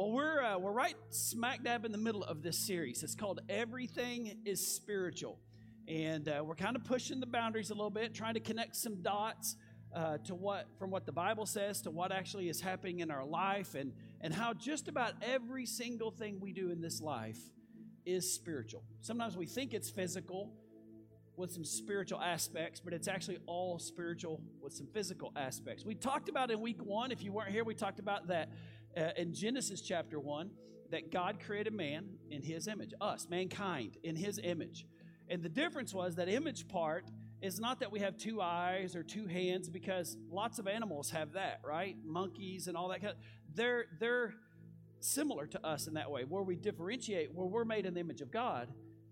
Well, we're uh, we're right smack dab in the middle of this series. It's called Everything is Spiritual, and uh, we're kind of pushing the boundaries a little bit, trying to connect some dots uh, to what from what the Bible says to what actually is happening in our life, and and how just about every single thing we do in this life is spiritual. Sometimes we think it's physical with some spiritual aspects, but it's actually all spiritual with some physical aspects. We talked about in week one. If you weren't here, we talked about that uh, in Genesis chapter 1 that God created man in his image, us, mankind, in his image. And the difference was that image part is not that we have two eyes or two hands because lots of animals have that, right? Monkeys and all that kind of, they're they're similar to us in that way. Where we differentiate, where we're made in the image of God,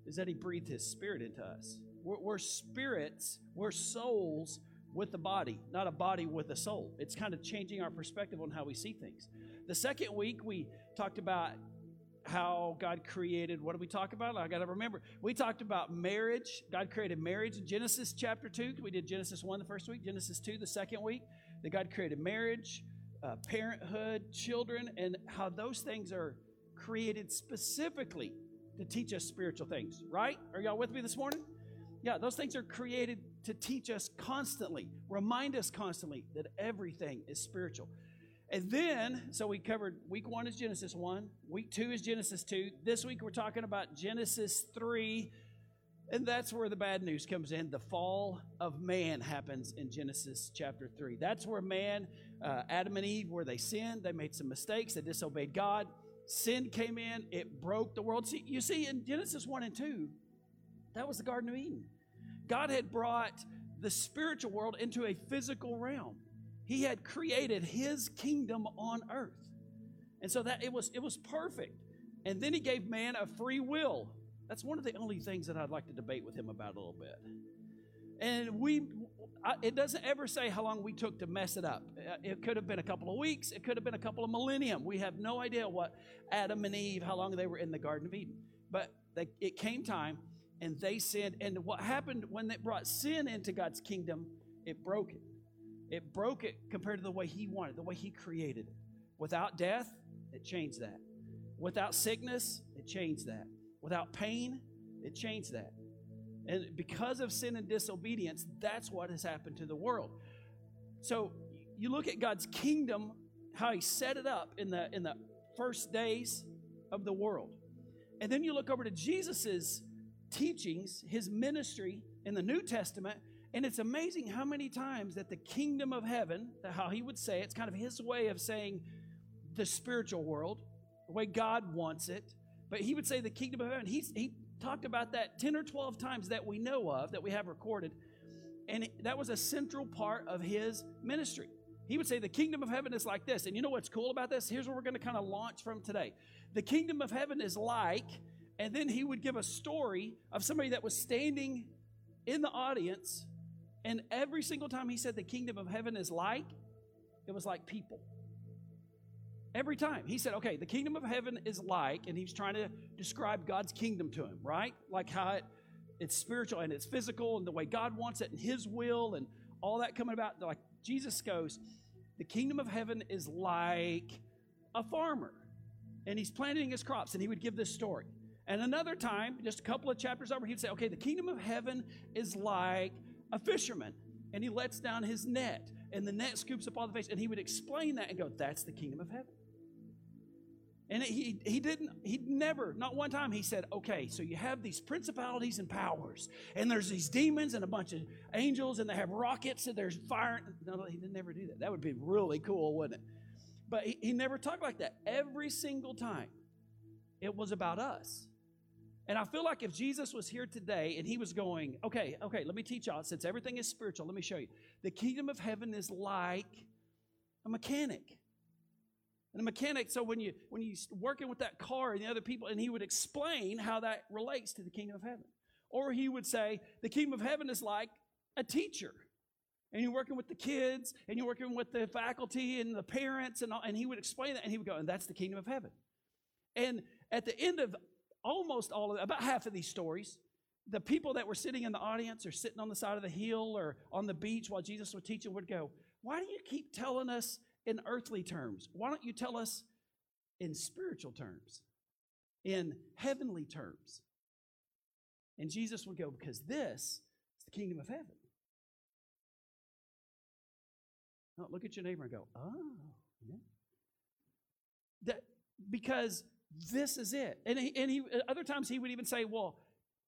is that he breathed his spirit into us. We're, we're spirits, we're souls with the body, not a body with a soul. It's kind of changing our perspective on how we see things. The second week, we talked about how God created. What did we talk about? I got to remember. We talked about marriage. God created marriage in Genesis chapter 2. We did Genesis 1 the first week, Genesis 2 the second week. That God created marriage, uh, parenthood, children, and how those things are created specifically to teach us spiritual things, right? Are y'all with me this morning? Yeah, those things are created to teach us constantly, remind us constantly that everything is spiritual. And then, so we covered week one is Genesis 1, week two is Genesis 2. This week we're talking about Genesis 3, and that's where the bad news comes in. The fall of man happens in Genesis chapter 3. That's where man, uh, Adam and Eve, where they sinned, they made some mistakes, they disobeyed God. Sin came in, it broke the world. See, you see, in Genesis 1 and 2, that was the Garden of Eden. God had brought the spiritual world into a physical realm. He had created his kingdom on earth. And so that it was it was perfect. And then he gave man a free will. That's one of the only things that I'd like to debate with him about a little bit. And we it doesn't ever say how long we took to mess it up. Uh, it could have been a couple of weeks, it could have been a couple of millennium. We have no idea what Adam and Eve how long they were in the garden of Eden. But they, it came time and they sinned and what happened when they brought sin into God's kingdom, it broke it. It broke it compared to the way He wanted, the way He created it. Without death, it changed that. Without sickness, it changed that. Without pain, it changed that. And because of sin and disobedience, that's what has happened to the world. So you look at God's kingdom, how He set it up in the in the first days of the world. And then you look over to Jesus's teachings, his ministry in the New Testament, and it's amazing how many times that the kingdom of heaven, how he would say it, it's kind of his way of saying the spiritual world, the way God wants it. But he would say the kingdom of heaven. He's, he talked about that 10 or 12 times that we know of, that we have recorded. And that was a central part of his ministry. He would say the kingdom of heaven is like this. And you know what's cool about this? Here's where we're going to kind of launch from today. The kingdom of heaven is like, and then he would give a story of somebody that was standing in the audience and every single time he said the kingdom of heaven is like, it was like people. Every time he said, okay, the kingdom of heaven is like, and he's trying to describe God's kingdom to him, right? Like how it, it's spiritual and it's physical and the way God wants it and his will and all that coming about. Like Jesus goes, the kingdom of heaven is like a farmer and he's planting his crops and he would give this story. And another time, just a couple of chapters over, he'd say, okay, the kingdom of heaven is like a fisherman and he lets down his net and the net scoops up all the fish and he would explain that and go that's the kingdom of heaven. And he, he didn't he never not one time he said okay so you have these principalities and powers and there's these demons and a bunch of angels and they have rockets and there's fire. No he didn't never do that. That would be really cool wouldn't it? But he, he never talked like that. Every single time it was about us and I feel like if Jesus was here today and he was going, okay, okay, let me teach y'all, since everything is spiritual, let me show you. The kingdom of heaven is like a mechanic. And a mechanic, so when you when you working with that car and the other people, and he would explain how that relates to the kingdom of heaven. Or he would say, the kingdom of heaven is like a teacher. And you're working with the kids, and you're working with the faculty and the parents, and, all, and he would explain that, and he would go, and that's the kingdom of heaven. And at the end of almost all of about half of these stories, the people that were sitting in the audience or sitting on the side of the hill or on the beach while Jesus was teaching would go, Why do you keep telling us in earthly terms? Why don't you tell us in spiritual terms, in heavenly terms. And Jesus would go, Because this is the kingdom of heaven. No, look at your neighbor and go, Oh, yeah. That, because this is it. And, he, and he, other times he would even say, Well,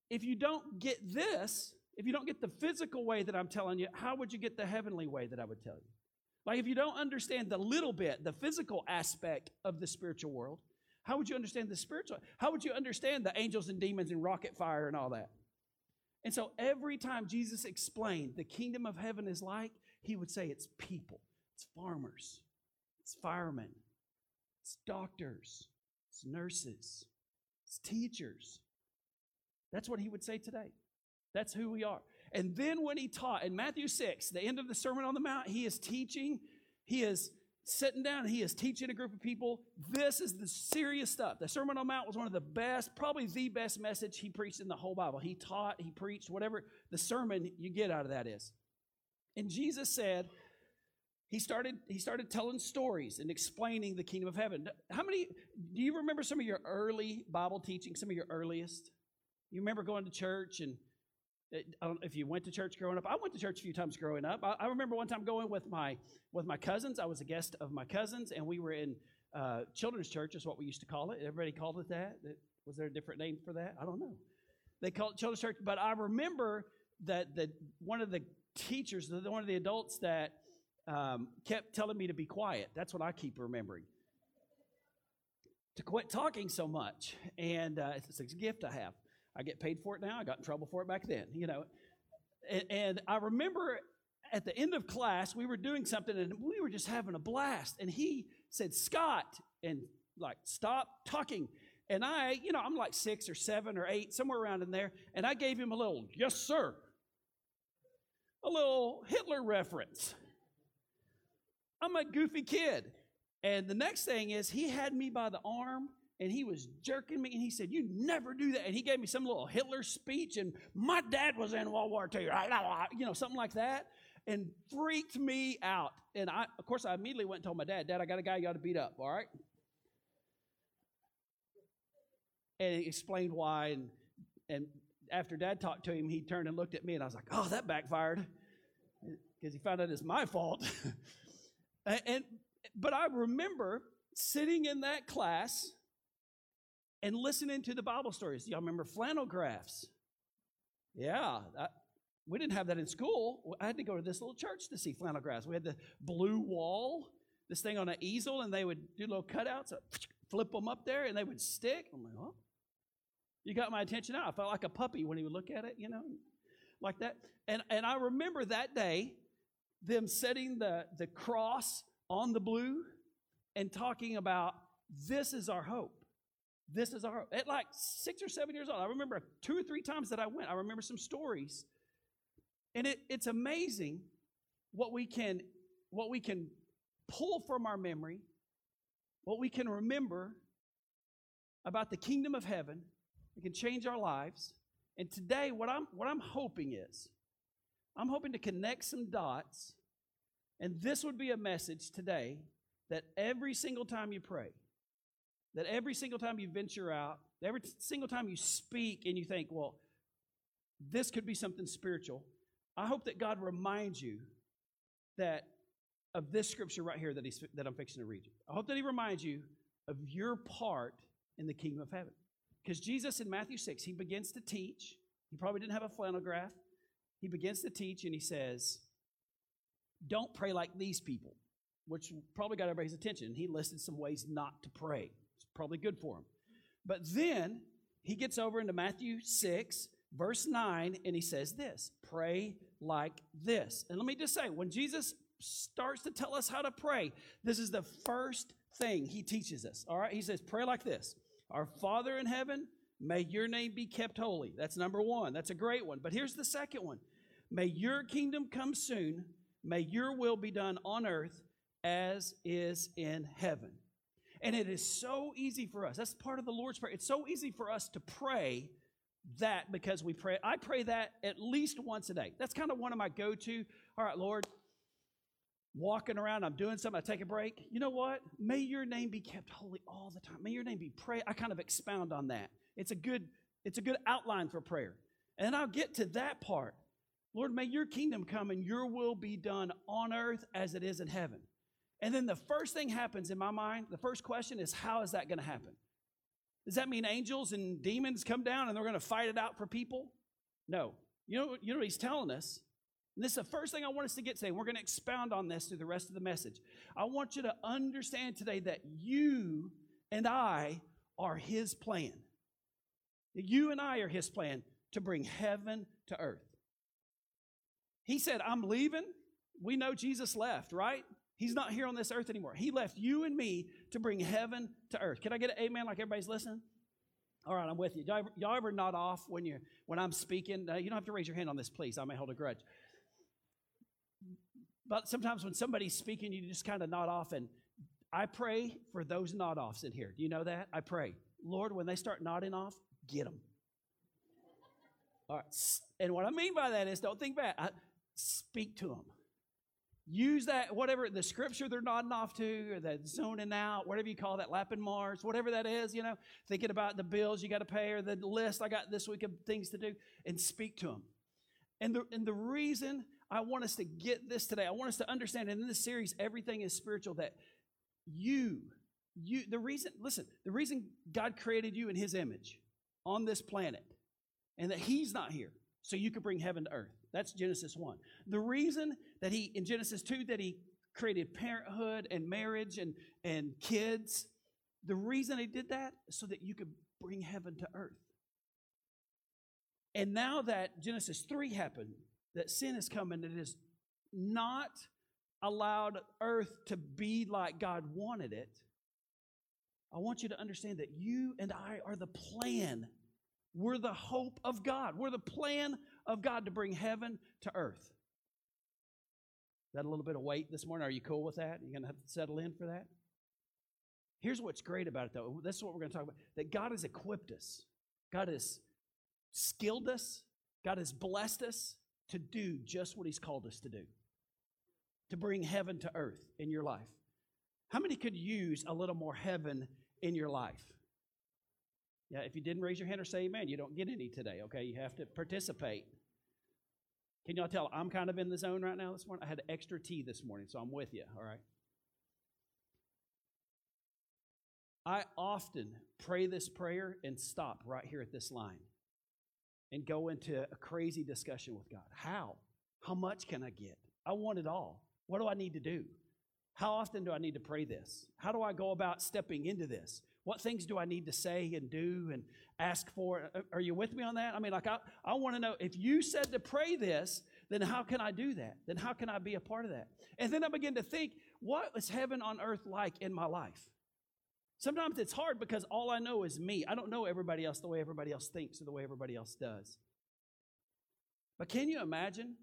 if you don't get this, if you don't get the physical way that I'm telling you, how would you get the heavenly way that I would tell you? Like, if you don't understand the little bit, the physical aspect of the spiritual world, how would you understand the spiritual? How would you understand the angels and demons and rocket fire and all that? And so every time Jesus explained the kingdom of heaven is like, he would say it's people, it's farmers, it's firemen, it's doctors, it's nurses, it's teachers. That's what he would say today. That's who we are. And then when he taught in Matthew 6, the end of the Sermon on the Mount, he is teaching, he is sitting down, he is teaching a group of people. This is the serious stuff. The Sermon on the Mount was one of the best, probably the best message he preached in the whole Bible. He taught, he preached, whatever the sermon you get out of that is. And Jesus said, he started he started telling stories and explaining the kingdom of heaven. How many do you remember some of your early Bible teaching, some of your earliest? You remember going to church and don't if you went to church growing up. I went to church a few times growing up. I, I remember one time going with my with my cousins. I was a guest of my cousins, and we were in uh, children's church, is what we used to call it. Everybody called it that. Was there a different name for that? I don't know. They called it children's church, but I remember that that one of the teachers, one of the adults that um, kept telling me to be quiet. That's what I keep remembering. To quit talking so much, and uh, it's a gift I have. I get paid for it now. I got in trouble for it back then, you know. And, and, I remember at the end of class, we were doing something and we were just having a blast. And he said, Scott, and like, stop talking. And I, you know, I'm like six or seven or eight, somewhere around in there. And I gave him a little, yes, sir. A little Hitler reference. I'm a goofy kid. And the next thing is, he had me by the arm and he was jerking me and he said, You never do that. And he gave me some little Hitler speech, and my dad was in World War II, right? you know, something like that, and freaked me out. And I, of course, I immediately went and told my dad, Dad, I got a guy you got to beat up, all right? And he explained why. And, and after dad talked to him, he turned and looked at me, and I was like, Oh, that backfired. Because he found out it's my fault. and, but I remember sitting in that class and listening to the Bible stories. Y'all remember flannel graphs? Yeah, that, we didn't have that in school. I had to go to this little church to see flannel graphs. We had the blue wall, this thing on an easel, and they would do little cutouts, flip them up there, and they would stick. I'm like, oh, you got my attention now. I felt like a puppy when he would look at it, you know, like that. And and I remember that day, them setting the the cross on the blue and talking about this is our hope. This is our, at like six or seven years old, I remember two or three times that I went, I remember some stories. And it, it's amazing what we can, what we can pull from our memory, what we can remember about the kingdom of heaven. It can change our lives. And today, what I'm, what I'm hoping is, I'm hoping to connect some dots. And this would be a message today that every single time you pray, that every single time you venture out, every single time you speak and you think, well, this could be something spiritual, I hope that God reminds you that of this scripture right here that, he's, that I'm fixing to read you. I hope that He reminds you of your part in the kingdom of heaven. Because Jesus in Matthew 6, He begins to teach. He probably didn't have a flannel graph. He begins to teach and He says, Don't pray like these people, which probably got everybody's attention. He listed some ways not to pray It's probably good for him. But then he gets over into Matthew 6, verse 9, and he says this pray like this. And let me just say, when Jesus starts to tell us how to pray, this is the first thing he teaches us. All right? He says, pray like this Our Father in heaven, may your name be kept holy. That's number one. That's a great one. But here's the second one May your kingdom come soon. May your will be done on earth as is in heaven. And it is so easy for us. That's part of the Lord's Prayer. It's so easy for us to pray that because we pray. I pray that at least once a day. That's kind of one of my go to. All right, Lord, walking around, I'm doing something, I take a break. You know what? May your name be kept holy all the time. May your name be praised. I kind of expound on that. It's a good, it's a good outline for prayer. And I'll get to that part. Lord, may your kingdom come and your will be done on earth as it is in heaven. And then the first thing happens in my mind, the first question is, how is that going to happen? Does that mean angels and demons come down and they're going to fight it out for people? No. You know, you know what he's telling us? And this is the first thing I want us to get today. We're going to expound on this through the rest of the message. I want you to understand today that you and I are his plan. You and I are his plan to bring heaven to earth. He said, I'm leaving. We know Jesus left, right? He's not here on this earth anymore. He left you and me to bring heaven to earth. Can I get an amen like everybody's listening? All right, I'm with you. Y'all ever, y'all ever nod off when you when I'm speaking? Uh, you don't have to raise your hand on this, please. I may hold a grudge. But sometimes when somebody's speaking, you just kind of nod off. And I pray for those nod offs in here. Do you know that? I pray, Lord, when they start nodding off, get them. All right. And what I mean by that is, don't think bad. I, speak to them use that, whatever the scripture they're nodding off to, or that zoning out, whatever you call that, lapping Mars, whatever that is, you know, thinking about the bills you got to pay or the list I got this week of things to do, and speak to them. And the, and the reason I want us to get this today, I want us to understand, and in this series, everything is spiritual, that you, you, the reason, listen, the reason God created you in His image on this planet, and that He's not here, so you could bring heaven to earth. That's Genesis 1. The reason that he, in Genesis 2, that he created parenthood and marriage and, and kids, the reason he did that is so that you could bring heaven to earth. And now that Genesis 3 happened, that sin has come and it has not allowed earth to be like God wanted it, I want you to understand that you and I are the plan. We're the hope of God. We're the plan of God to bring heaven to earth. That a little bit of weight this morning? Are you cool with that? You're going to have to settle in for that? Here's what's great about it, though. This is what we're going to talk about that God has equipped us, God has skilled us, God has blessed us to do just what He's called us to do to bring heaven to earth in your life. How many could use a little more heaven in your life? Yeah, if you didn't raise your hand or say amen, you don't get any today, okay? You have to participate. Can y'all tell I'm kind of in the zone right now this morning? I had extra tea this morning, so I'm with you, all right? I often pray this prayer and stop right here at this line and go into a crazy discussion with God. How? How much can I get? I want it all. What do I need to do? How often do I need to pray this? How do I go about stepping into this? What things do I need to say and do and ask for? Are you with me on that? I mean, like, I, I want to know if you said to pray this, then how can I do that? Then how can I be a part of that? And then I begin to think, what is heaven on earth like in my life? Sometimes it's hard because all I know is me. I don't know everybody else the way everybody else thinks or the way everybody else does. But can you imagine?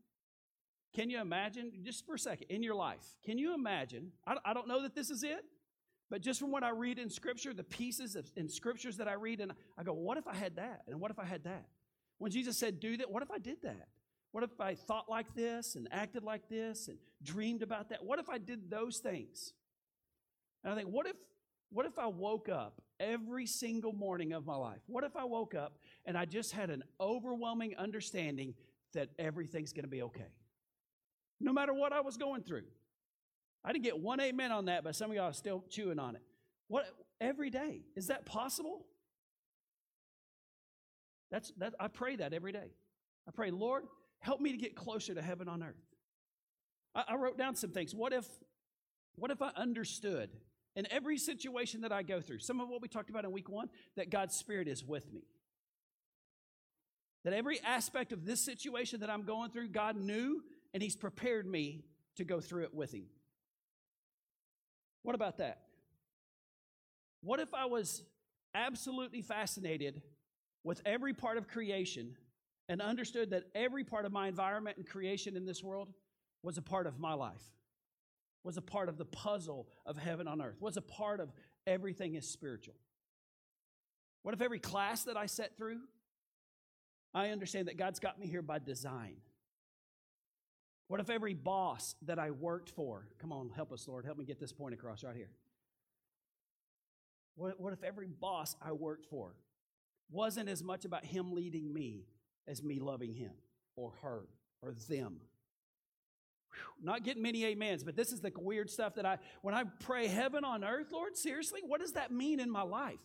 Can you imagine, just for a second, in your life, can you imagine? I, I don't know that this is it, but just from what I read in Scripture, the pieces of, in Scriptures that I read, and I go, what if I had that? And what if I had that? When Jesus said, do that, what if I did that? What if I thought like this and acted like this and dreamed about that? What if I did those things? And I think, what if what if I woke up every single morning of my life? What if I woke up and I just had an overwhelming understanding that everything's going to be okay? No matter what I was going through. I didn't get one amen on that, but some of y'all are still chewing on it. What every day? Is that possible? That's that I pray that every day. I pray, Lord, help me to get closer to heaven on earth. I, I wrote down some things. What if what if I understood in every situation that I go through, some of what we talked about in week one, that God's Spirit is with me. That every aspect of this situation that I'm going through, God knew and He's prepared me to go through it with Him. What about that? What if I was absolutely fascinated with every part of creation and understood that every part of my environment and creation in this world was a part of my life, was a part of the puzzle of heaven on earth, was a part of everything is spiritual? What if every class that I set through, I understand that God's got me here by design? What if every boss that I worked for, come on, help us, Lord, help me get this point across right here. What, what if every boss I worked for wasn't as much about him leading me as me loving him or her or them? Not getting many amens, but this is the weird stuff that I, when I pray heaven on earth, Lord, seriously, what does that mean in my life?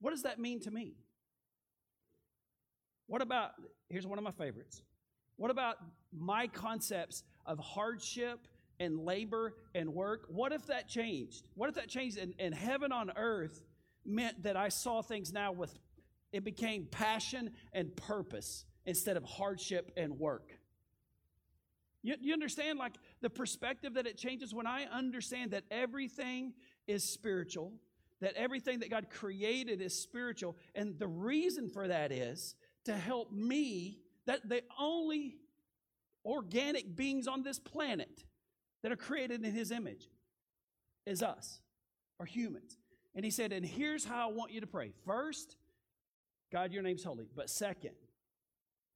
What does that mean to me? What about, here's one of my favorites. What about my concepts of hardship and labor and work? What if that changed? What if that changed and, and heaven on earth meant that I saw things now with, it became passion and purpose instead of hardship and work? You, you understand, like, the perspective that it changes when I understand that everything is spiritual, that everything that God created is spiritual, and the reason for that is to help me that the only organic beings on this planet that are created in his image is us, or humans. And he said, and here's how I want you to pray. First, God, your name's holy. But second,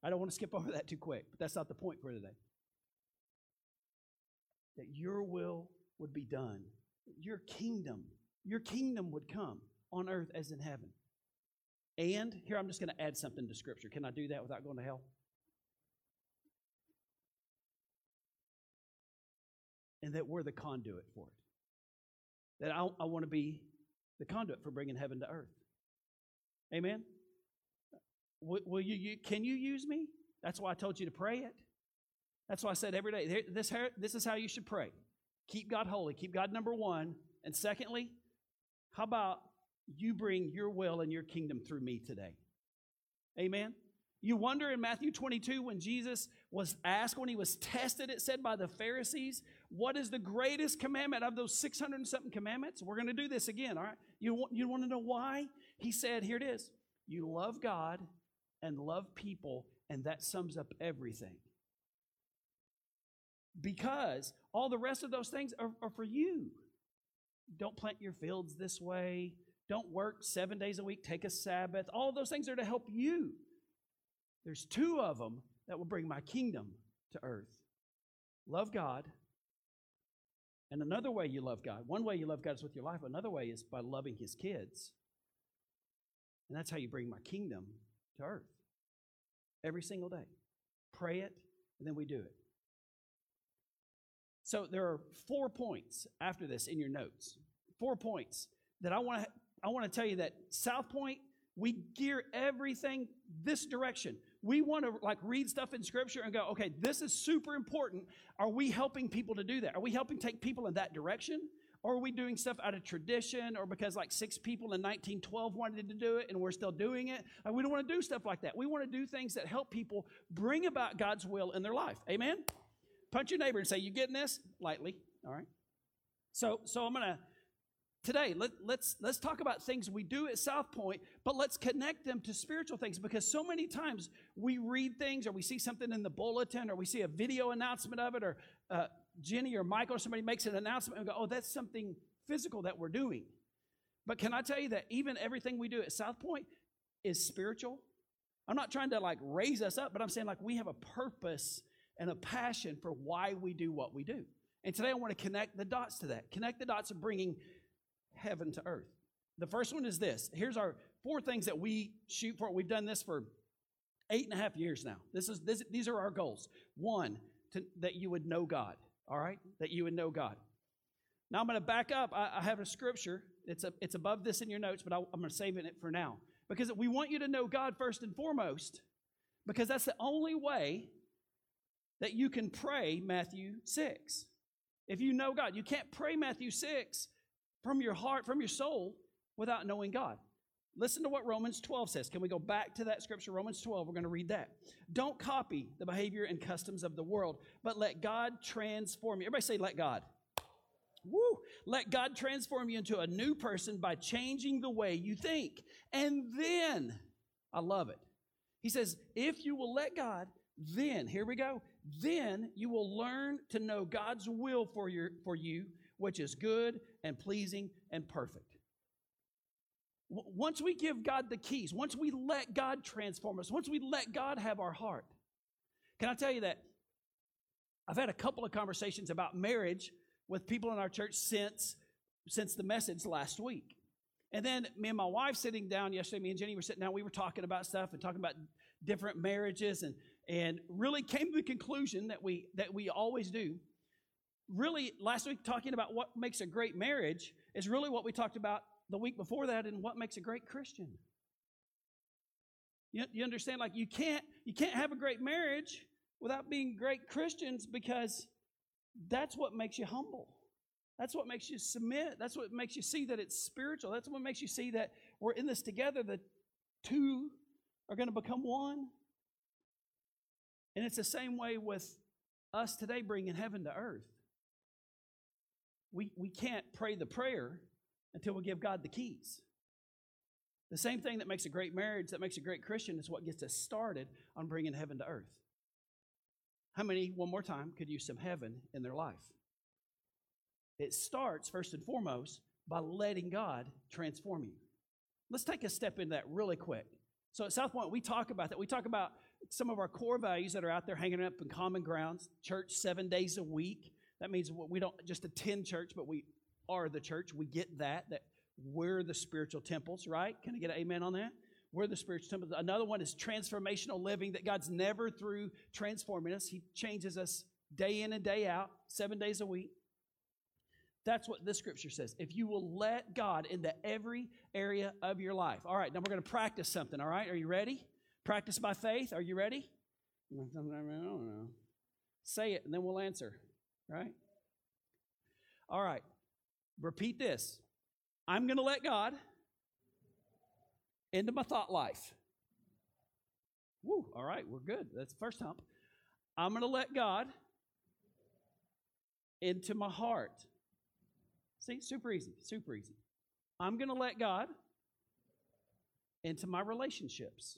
I don't want to skip over that too quick, but that's not the point for today. That your will would be done, your kingdom, your kingdom would come on earth as in heaven. And here I'm just going to add something to Scripture. Can I do that without going to hell? And that we're the conduit for it. That I, I want to be the conduit for bringing heaven to earth. Amen? Will, will you, you, can you use me? That's why I told you to pray it. That's why I said every day, this, this is how you should pray. Keep God holy, keep God number one. And secondly, how about you bring your will and your kingdom through me today? Amen? You wonder in Matthew 22 when Jesus was asked, when he was tested, it said by the Pharisees, what is the greatest commandment of those 600 and something commandments? We're going to do this again, all right? You want, you want to know why? He said, here it is. You love God and love people, and that sums up everything. Because all the rest of those things are, are for you. Don't plant your fields this way. Don't work seven days a week. Take a Sabbath. All those things are to help you. There's two of them that will bring my kingdom to earth love God. And another way you love God, one way you love God is with your life, another way is by loving His kids. And that's how you bring my kingdom to earth every single day. Pray it, and then we do it. So there are four points after this in your notes. Four points that I want to I want to tell you that South Point we gear everything this direction. We want to like read stuff in scripture and go, okay, this is super important. Are we helping people to do that? Are we helping take people in that direction? Or are we doing stuff out of tradition or because like six people in 1912 wanted to do it and we're still doing it? And we don't want to do stuff like that. We want to do things that help people bring about God's will in their life. Amen? Punch your neighbor and say, You getting this? Lightly. All right. So so I'm gonna today let, let's let's talk about things we do at south point but let's connect them to spiritual things because so many times we read things or we see something in the bulletin or we see a video announcement of it or uh, jenny or michael or somebody makes an announcement and go oh that's something physical that we're doing. But can i tell you that even everything we do at south point is spiritual? I'm not trying to like raise us up but i'm saying like we have a purpose and a passion for why we do what we do. And today i want to connect the dots to that. Connect the dots of bringing heaven to earth. The first one is this. Here's our four things that we shoot for. We've done this for eight and a half years now. This is this, these are our goals. One, to, that you would know God. All right, that you would know God. Now I'm going to back up. I, I, have a scripture. It's a, it's above this in your notes, but I, I'm going to save it for now because we want you to know God first and foremost, because that's the only way that you can pray Matthew six. If you know God, you can't pray Matthew six from your heart, from your soul, without knowing God. Listen to what Romans 12 says. Can we go back to that scripture? Romans 12, we're going to read that. Don't copy the behavior and customs of the world, but let God transform you. Everybody say, let God. Woo! Let God transform you into a new person by changing the way you think. And then, I love it. He says, if you will let God, then, here we go, then you will learn to know God's will for, your, for you, which is good and pleasing and perfect. Once we give God the keys, once we let God transform us, once we let God have our heart, can I tell you that I've had a couple of conversations about marriage with people in our church since since the message last week. And then me and my wife sitting down yesterday, me and Jenny were sitting down, we were talking about stuff and talking about different marriages and and really came to the conclusion that we that we always do. Really, last week talking about what makes a great marriage is really what we talked about the week before that and what makes a great Christian. You, you understand? Like you can't you can't have a great marriage without being great Christians because that's what makes you humble. That's what makes you submit. That's what makes you see that it's spiritual. That's what makes you see that we're in this together. The two are going to become one. And it's the same way with us today bringing heaven to earth. We, we can't pray the prayer until we give God the keys. The same thing that makes a great marriage, that makes a great Christian, is what gets us started on bringing heaven to earth. How many, one more time, could use some heaven in their life? It starts, first and foremost, by letting God transform you. Let's take a step into that really quick. So at South Point, we talk about that. We talk about some of our core values that are out there hanging up in common grounds. Church seven days a week. That means we don't just attend church, but we are the church. We get that, that we're the spiritual temples, right? Can I get an amen on that? We're the spiritual temples. Another one is transformational living, that God's never through transforming us. He changes us day in and day out, seven days a week. That's what this scripture says. If you will let God into every area of your life. All right, now we're going to practice something, all right? Are you ready? Practice by faith. Are you ready? I don't know. Say it and then we'll answer, right? All right. Repeat this. I'm going to let God into my thought life. Woo, all right, we're good. That's the first hump. I'm going to let God into my heart. See, super easy, super easy. I'm going to let God into my relationships.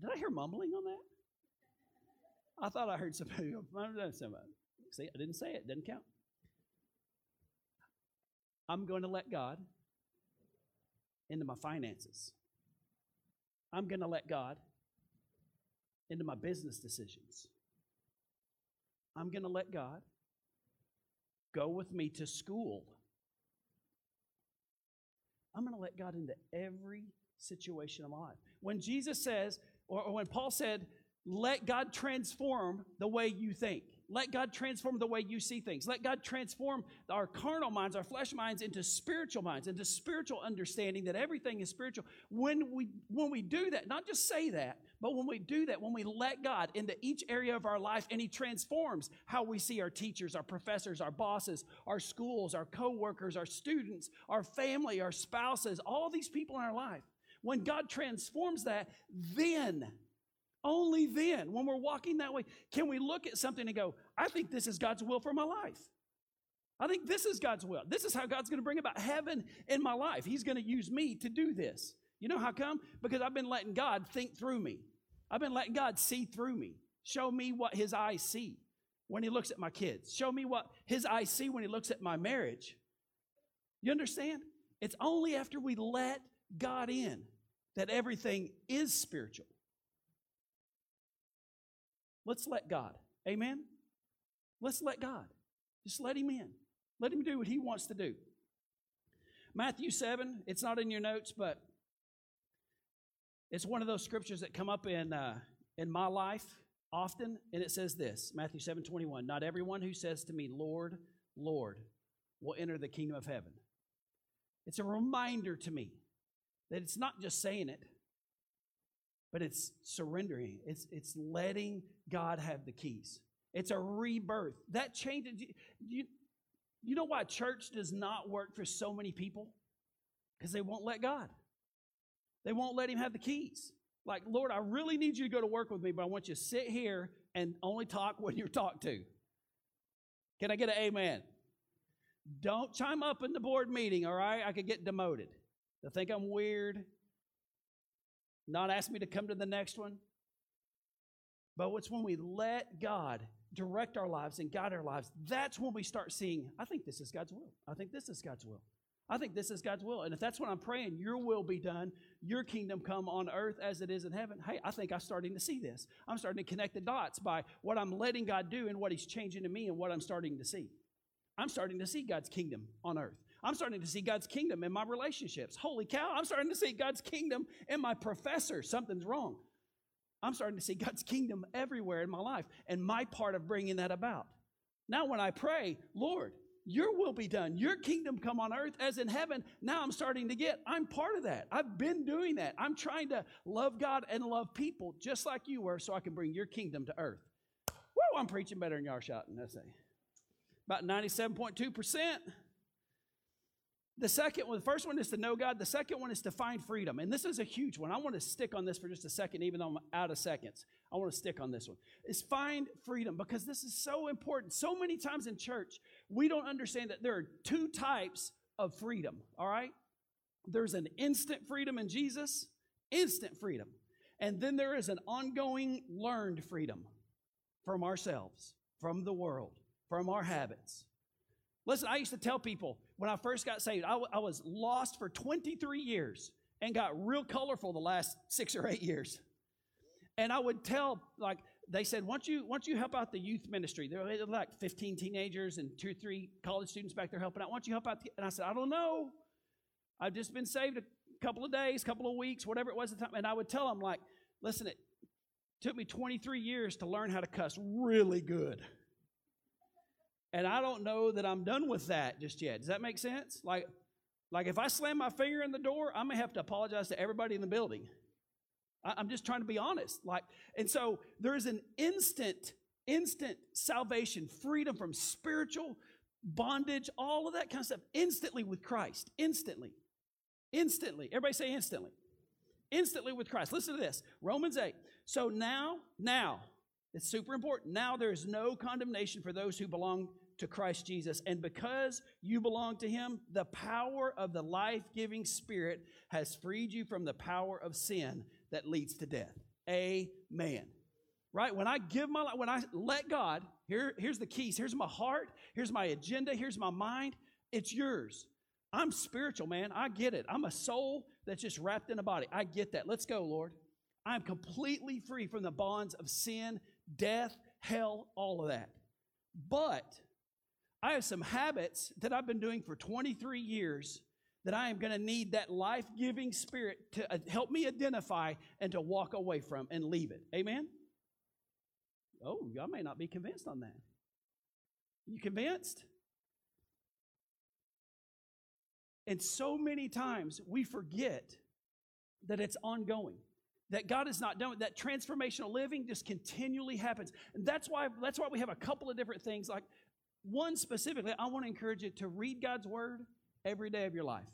Did I hear mumbling on that? I thought I heard somebody. See, I didn't say it. Doesn't count. I'm going to let God into my finances. I'm going to let God into my business decisions. I'm going to let God go with me to school. I'm going to let God into every situation of my life. When Jesus says, or, or when Paul said, let God transform the way you think. Let God transform the way you see things. Let God transform our carnal minds, our flesh minds into spiritual minds, into spiritual understanding that everything is spiritual. When we when we do that, not just say that, but when we do that, when we let God into each area of our life and he transforms how we see our teachers, our professors, our bosses, our schools, our coworkers, our students, our family, our spouses, all these people in our life. When God transforms that, then only then, when we're walking that way, can we look at something and go, I think this is God's will for my life. I think this is God's will. This is how God's going to bring about heaven in my life. He's going to use me to do this. You know how come? Because I've been letting God think through me. I've been letting God see through me, show me what His eyes see when He looks at my kids, show me what His eyes see when He looks at my marriage. You understand? It's only after we let God in that everything is spiritual. Let's let God. Amen? Let's let God. Just let Him in. Let Him do what He wants to do. Matthew 7, it's not in your notes, but it's one of those scriptures that come up in, uh, in my life often, and it says this Matthew 7 21. Not everyone who says to me, Lord, Lord, will enter the kingdom of heaven. It's a reminder to me that it's not just saying it, but it's surrendering. It's, it's letting God have the keys. It's a rebirth. That changes. You, you know why church does not work for so many people? Because they won't let God. They won't let Him have the keys. Like, Lord, I really need you to go to work with me, but I want you to sit here and only talk when you're talked to. Can I get an amen? Don't chime up in the board meeting, all right? I could get demoted. They'll think I'm weird not ask me to come to the next one. But it's when we let God direct our lives and guide our lives, that's when we start seeing, I think this is God's will. I think this is God's will. I think this is God's will. And if that's what I'm praying, your will be done, your kingdom come on earth as it is in heaven. Hey, I think I'm starting to see this. I'm starting to connect the dots by what I'm letting God do and what He's changing in me and what I'm starting to see. I'm starting to see God's kingdom on earth. I'm starting to see God's kingdom in my relationships. Holy cow, I'm starting to see God's kingdom in my professor. Something's wrong. I'm starting to see God's kingdom everywhere in my life and my part of bringing that about. Now, when I pray, Lord, your will be done. Your kingdom come on earth as in heaven. Now I'm starting to get, I'm part of that. I've been doing that. I'm trying to love God and love people just like you were so I can bring your kingdom to earth. Woo, I'm preaching better than y'all shouting. That's it. About 97.2%. The second one, the first one is to know God. The second one is to find freedom. And this is a huge one. I want to stick on this for just a second, even though I'm out of seconds. I want to stick on this one. Is find freedom because this is so important. So many times in church, we don't understand that there are two types of freedom, all right? There's an instant freedom in Jesus, instant freedom. And then there is an ongoing learned freedom from ourselves, from the world, from our habits. Listen, I used to tell people when I first got saved, I, w- I was lost for 23 years and got real colorful the last six or eight years. And I would tell, like, they said, once you once you help out the youth ministry, there were like 15 teenagers and two or three college students back there helping out. Don't you help out? And I said, I don't know. I've just been saved a couple of days, couple of weeks, whatever it was at the time. And I would tell them, like, listen, it took me 23 years to learn how to cuss really good. And I don't know that I'm done with that just yet. Does that make sense? Like, like if I slam my finger in the door, I may have to apologize to everybody in the building. I, I'm just trying to be honest. Like, and so there is an instant, instant salvation, freedom from spiritual bondage, all of that kind of stuff, instantly with Christ. Instantly. Instantly. Everybody say instantly. Instantly with Christ. Listen to this. Romans 8. So now, now, it's super important. Now there is no condemnation for those who belong to Christ Jesus. And because you belong to Him, the power of the life giving Spirit has freed you from the power of sin that leads to death. Amen. Right? When I give my life, when I let God, here, here's the keys. Here's my heart. Here's my agenda. Here's my mind. It's yours. I'm spiritual, man. I get it. I'm a soul that's just wrapped in a body. I get that. Let's go, Lord. I'm completely free from the bonds of sin death, hell, all of that. But I have some habits that I've been doing for 23 years that I am going to need that life giving spirit to uh, help me identify and to walk away from and leave it. Amen? Oh, y'all may not be convinced on that. You convinced? And so many times we forget that it's ongoing that God is not done. That transformational living just continually happens. And that's why that's why we have a couple of different things. Like one specifically, I want to encourage you to read God's word every day of your life.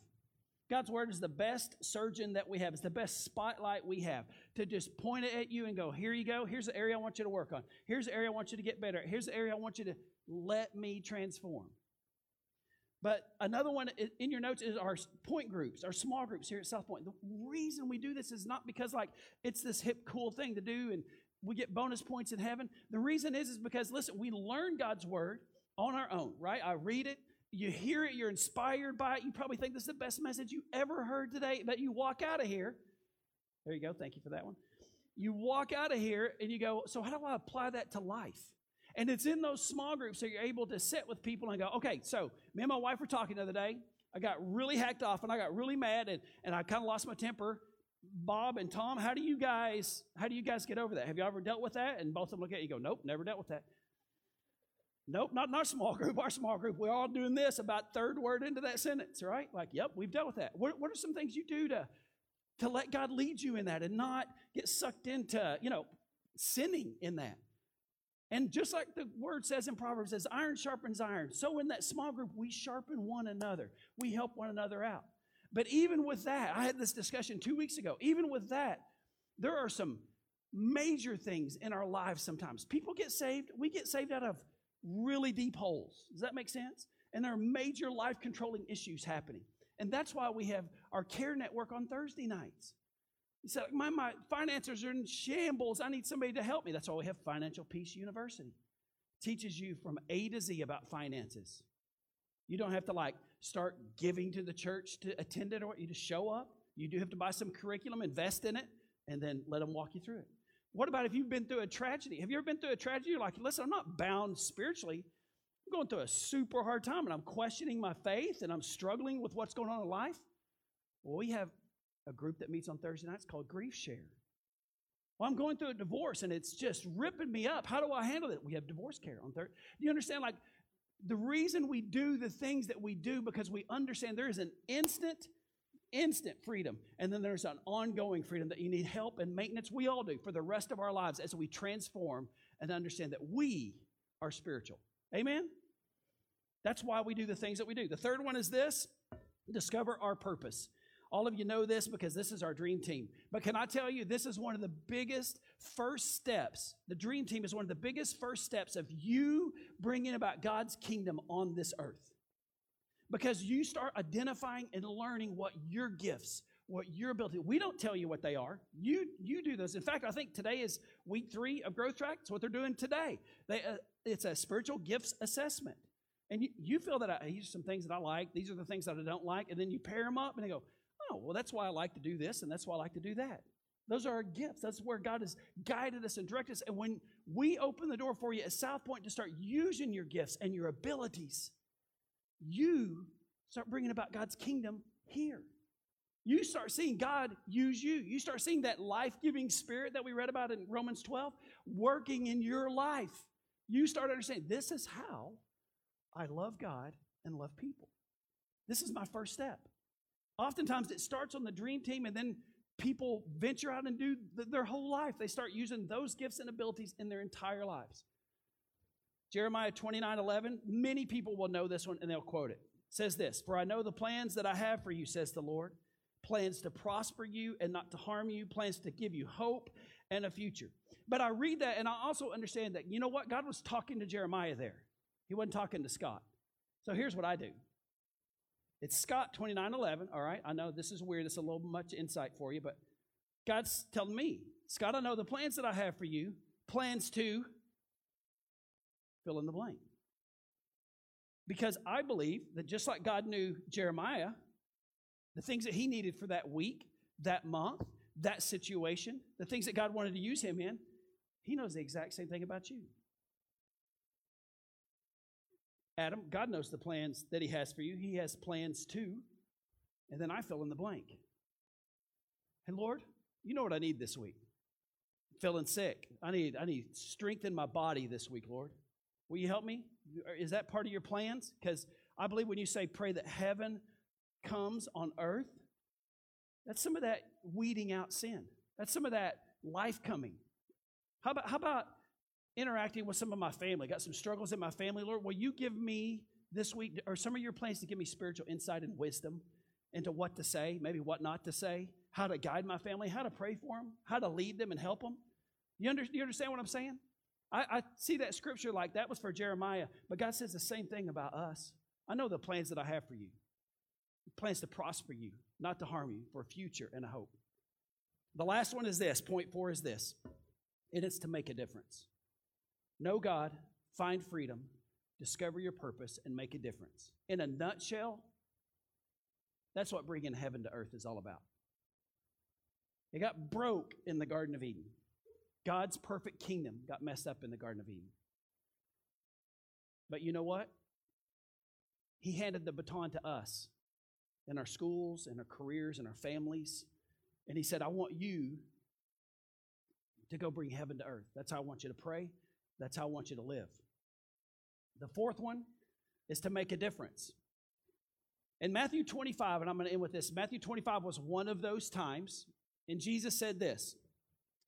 God's word is the best surgeon that we have. It's the best spotlight we have to just point it at you and go, here you go. Here's the area I want you to work on. Here's the area I want you to get better. Here's the area I want you to let me transform. But another one in your notes is our point groups, our small groups here at South Point. The reason we do this is not because like it's this hip cool thing to do and we get bonus points in heaven. The reason is is because listen, we learn God's word on our own, right? I read it, you hear it, you're inspired by it. You probably think this is the best message you ever heard today, but you walk out of here. There you go. Thank you for that one. You walk out of here and you go, so how do I apply that to life? And it's in those small groups that you're able to sit with people and go, okay, so me and my wife were talking the other day. I got really hacked off and I got really mad and, and I kind of lost my temper. Bob and Tom, how do you guys how do you guys get over that? Have you ever dealt with that? And both of them look at you go, Nope, never dealt with that. Nope, not in our small group. Our small group, we're all doing this about third word into that sentence, right? Like, yep, we've dealt with that. What, what are some things you do to to let God lead you in that and not get sucked into, you know, sinning in that? And just like the word says in Proverbs, says iron sharpens iron. So in that small group, we sharpen one another. We help one another out. But even with that, I had this discussion two weeks ago. Even with that, there are some major things in our lives sometimes. People get saved, we get saved out of really deep holes. Does that make sense? And there are major life controlling issues happening. And that's why we have our care network on Thursday nights. He said, my, my finances are in shambles. I need somebody to help me. That's why we have Financial Peace University. Teaches you from A to Z about finances. You don't have to like start giving to the church to attend it, or you just show up. You do have to buy some curriculum, invest in it, and then let them walk you through it. What about if you've been through a tragedy? Have you ever been through a tragedy? You're like, listen, I'm not bound spiritually. I'm going through a super hard time and I'm questioning my faith and I'm struggling with what's going on in life. Well, we have a group that meets on Thursday nights called Grief Share. Well, I'm going through a divorce and it's just ripping me up. How do I handle it? We have divorce care on Thursday. Do you understand? Like, the reason we do the things that we do because we understand there is an instant, instant freedom, and then there's an ongoing freedom that you need help and maintenance. We all do for the rest of our lives as we transform and understand that we are spiritual. Amen? That's why we do the things that we do. The third one is this discover our purpose. All of you know this because this is our dream team. But can I tell you, this is one of the biggest first steps. The dream team is one of the biggest first steps of you bringing about God's kingdom on this earth. Because you start identifying and learning what your gifts, what your ability. We don't tell you what they are. You you do those. In fact, I think today is week three of Growth Track. It's what they're doing today. They, uh, it's a spiritual gifts assessment. And you, you feel that I, these are some things that I like, these are the things that I don't like, and then you pair them up and they go, Oh, well, that's why I like to do this, and that's why I like to do that. Those are our gifts. That's where God has guided us and directed us. And when we open the door for you at South Point to start using your gifts and your abilities, you start bringing about God's kingdom here. You start seeing God use you. You start seeing that life giving spirit that we read about in Romans 12 working in your life. You start understanding this is how I love God and love people. This is my first step. Oftentimes it starts on the dream team and then people venture out and do their whole life. They start using those gifts and abilities in their entire lives. Jeremiah 29 11, many people will know this one and they'll quote it. it. Says this For I know the plans that I have for you, says the Lord plans to prosper you and not to harm you, plans to give you hope and a future. But I read that and I also understand that, you know what? God was talking to Jeremiah there, He wasn't talking to Scott. So here's what I do it's Scott 2911. All right. I know this is weird. It's a little much insight for you, but God's telling me, Scott, I know the plans that I have for you, plans to fill in the blank. Because I believe that just like God knew Jeremiah, the things that he needed for that week, that month, that situation, the things that God wanted to use him in, he knows the exact same thing about you. Adam, God knows the plans that He has for you. He has plans too. And then I fill in the blank. And Lord, you know what I need this week. I'm feeling sick. I need I need strength in my body this week, Lord. Will you help me? Is that part of your plans? Because I believe when you say pray that heaven comes on earth, that's some of that weeding out sin. That's some of that life coming. How about how about interacting with some of my family. Got some struggles in my family. Lord, will you give me this week, or some of your plans to give me spiritual insight and wisdom into what to say, maybe what not to say, how to guide my family, how to pray for them, how to lead them and help them? You, under, you understand what I'm saying? I, I see that scripture like that was for Jeremiah, but God says the same thing about us. I know the plans that I have for you plans to prosper you, not to harm you, for a future and a hope. The last one is this point four is this it is to make a difference. Know God, find freedom, discover your purpose, and make a difference. In a nutshell, that's what bringing heaven to earth is all about. It got broke in the Garden of Eden. God's perfect kingdom got messed up in the Garden of Eden. But you know what? He handed the baton to us in our schools, in our careers, in our families. And He said, I want you to go bring heaven to earth. That's how I want you to pray. That's how I want you to live. The fourth one is to make a difference. In Matthew 25, and I'm going to end with this Matthew 25 was one of those times, and Jesus said this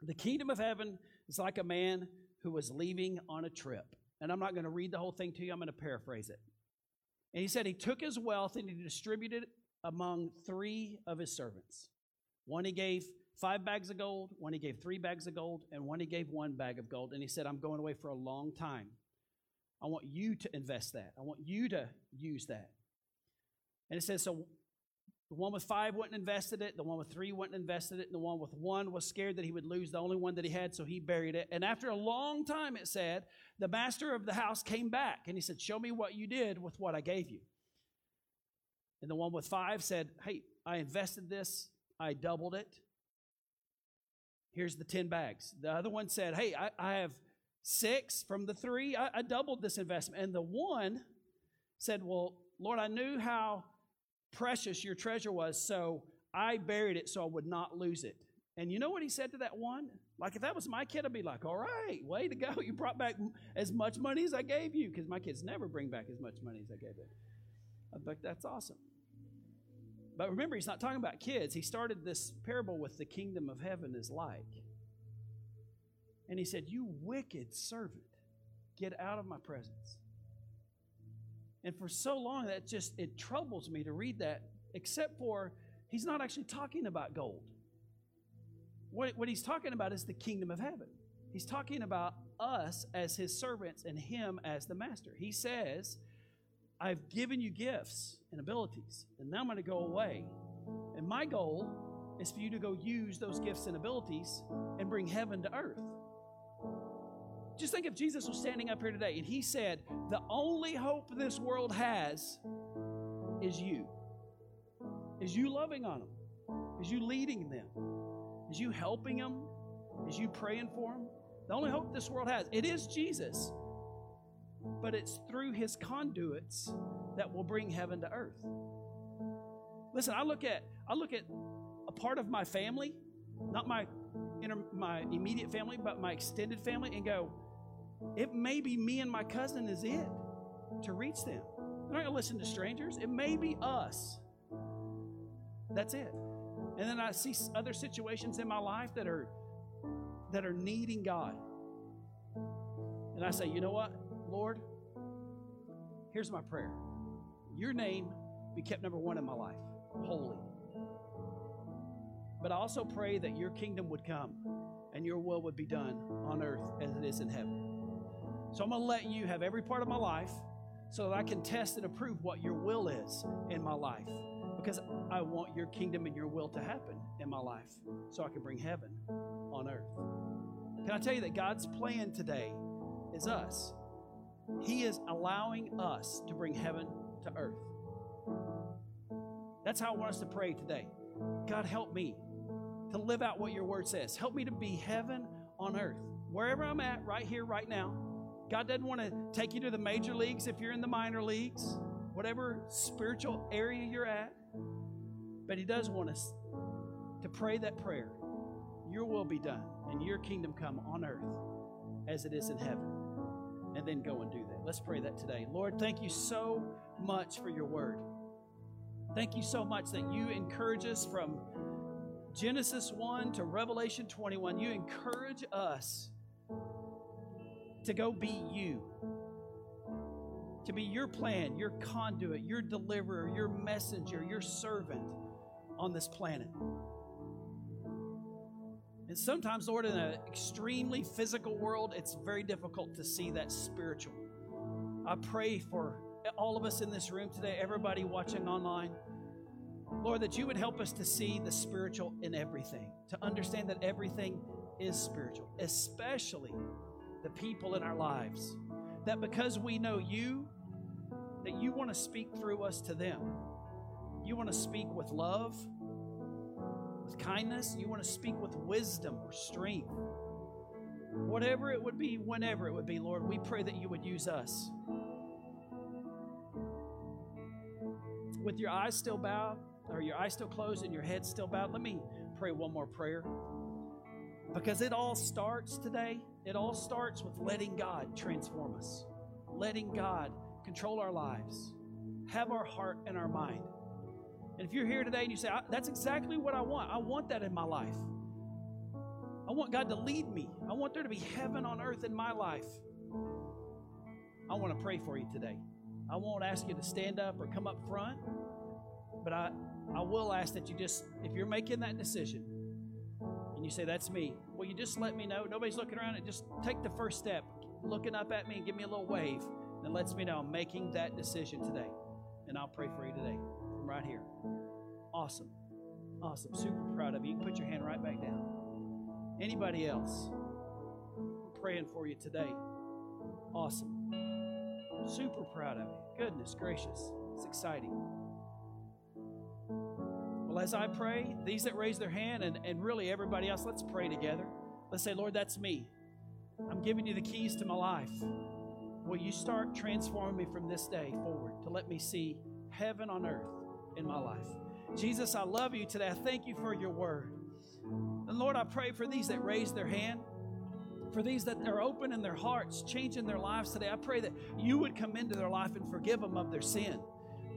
The kingdom of heaven is like a man who was leaving on a trip. And I'm not going to read the whole thing to you, I'm going to paraphrase it. And he said he took his wealth and he distributed it among three of his servants. One he gave five bags of gold, one he gave three bags of gold, and one he gave one bag of gold. And he said, I'm going away for a long time. I want you to invest that. I want you to use that. And it says, so the one with five went and invested it, the one with three went and invested it, and the one with one was scared that he would lose the only one that he had, so he buried it. And after a long time, it said, the master of the house came back and he said, Show me what you did with what I gave you. And the one with five said, Hey, I invested this, I doubled it. Here's the 10 bags. The other one said, Hey, I, I have six from the three, I, I doubled this investment. And the one said, Well, Lord, I knew how precious your treasure was, so I buried it so I would not lose it. And you know what he said to that one? Like, if that was my kid, I'd be like, all right, way to go. You brought back as much money as I gave you, because my kids never bring back as much money as I gave them. I But that's awesome. But remember, he's not talking about kids. He started this parable with the kingdom of heaven is like. And he said, You wicked servant, get out of my presence. And for so long, that just, it troubles me to read that, except for he's not actually talking about gold. What, what he's talking about is the kingdom of heaven. He's talking about us as his servants and him as the master. He says, I've given you gifts and abilities, and now I'm going to go away. And my goal is for you to go use those gifts and abilities and bring heaven to earth. Just think if Jesus was standing up here today and he said, The only hope this world has is you. Is you loving on them? Is you leading them? Is you helping them? Is you praying for them? The only hope this world has, it is Jesus. But it's through his conduits that will bring heaven to earth. Listen, I look at I look at a part of my family, not my inter, my immediate family, but my extended family, and go, it may be me and my cousin is it to reach them. They're not to listen to strangers. It may be us. That's it. And then I see other situations in my life that are that are needing God. And I say, you know what, Lord? Here's my prayer. Your name be kept number one in my life, holy. But I also pray that your kingdom would come and your will would be done on earth as it is in heaven. So I'm going to let you have every part of my life so that I can test and approve what your will is in my life. Because I want your kingdom and your will to happen in my life so I can bring heaven on earth. Can I tell you that God's plan today is us? He is allowing us to bring heaven to earth. That's how I want us to pray today. God, help me to live out what your word says. Help me to be heaven on earth. Wherever I'm at, right here, right now, God doesn't want to take you to the major leagues if you're in the minor leagues, whatever spiritual area you're at. But He does want us to pray that prayer Your will be done and your kingdom come on earth as it is in heaven. And then go and do that. Let's pray that today. Lord, thank you so much for your word. Thank you so much that you encourage us from Genesis 1 to Revelation 21. You encourage us to go be you, to be your plan, your conduit, your deliverer, your messenger, your servant on this planet. And sometimes, Lord, in an extremely physical world, it's very difficult to see that spiritual. I pray for all of us in this room today, everybody watching online. Lord, that you would help us to see the spiritual in everything, to understand that everything is spiritual, especially the people in our lives. That because we know you, that you want to speak through us to them. You want to speak with love, with kindness. You want to speak with wisdom or strength. Whatever it would be, whenever it would be, Lord, we pray that you would use us. With your eyes still bowed, or your eyes still closed and your head still bowed, let me pray one more prayer. Because it all starts today, it all starts with letting God transform us, letting God control our lives, have our heart and our mind. And if you're here today and you say, That's exactly what I want, I want that in my life. I want God to lead me. I want there to be heaven on earth in my life. I want to pray for you today. I won't ask you to stand up or come up front, but I, I will ask that you just, if you're making that decision, and you say, That's me, well, you just let me know? Nobody's looking around and just take the first step, looking up at me and give me a little wave that lets me know I'm making that decision today. And I'll pray for you today right here. Awesome. Awesome. Super proud of you. You can put your hand right back down. Anybody else? I'm praying for you today. Awesome. Super proud of you. Goodness gracious. It's exciting. Well, as I pray, these that raise their hand and, and really everybody else, let's pray together. Let's say, Lord, that's me. I'm giving you the keys to my life. Will you start transforming me from this day forward to let me see heaven on earth in my life? Jesus, I love you today. I thank you for your word. And Lord, I pray for these that raise their hand, for these that are open in their hearts, changing their lives today. I pray that you would come into their life and forgive them of their sin,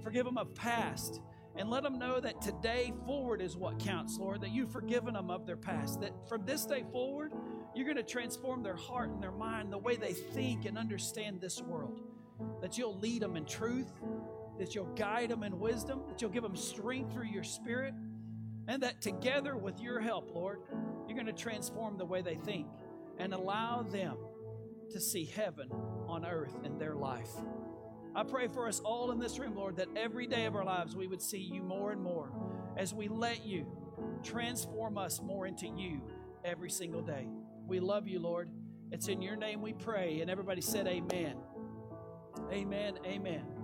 forgive them of past, and let them know that today forward is what counts, Lord, that you've forgiven them of their past, that from this day forward, you're going to transform their heart and their mind, the way they think and understand this world. That you'll lead them in truth, that you'll guide them in wisdom, that you'll give them strength through your spirit, and that together with your help, Lord, you're going to transform the way they think and allow them to see heaven on earth in their life. I pray for us all in this room, Lord, that every day of our lives we would see you more and more as we let you transform us more into you every single day. We love you, Lord. It's in your name we pray. And everybody said, Amen. Amen. Amen.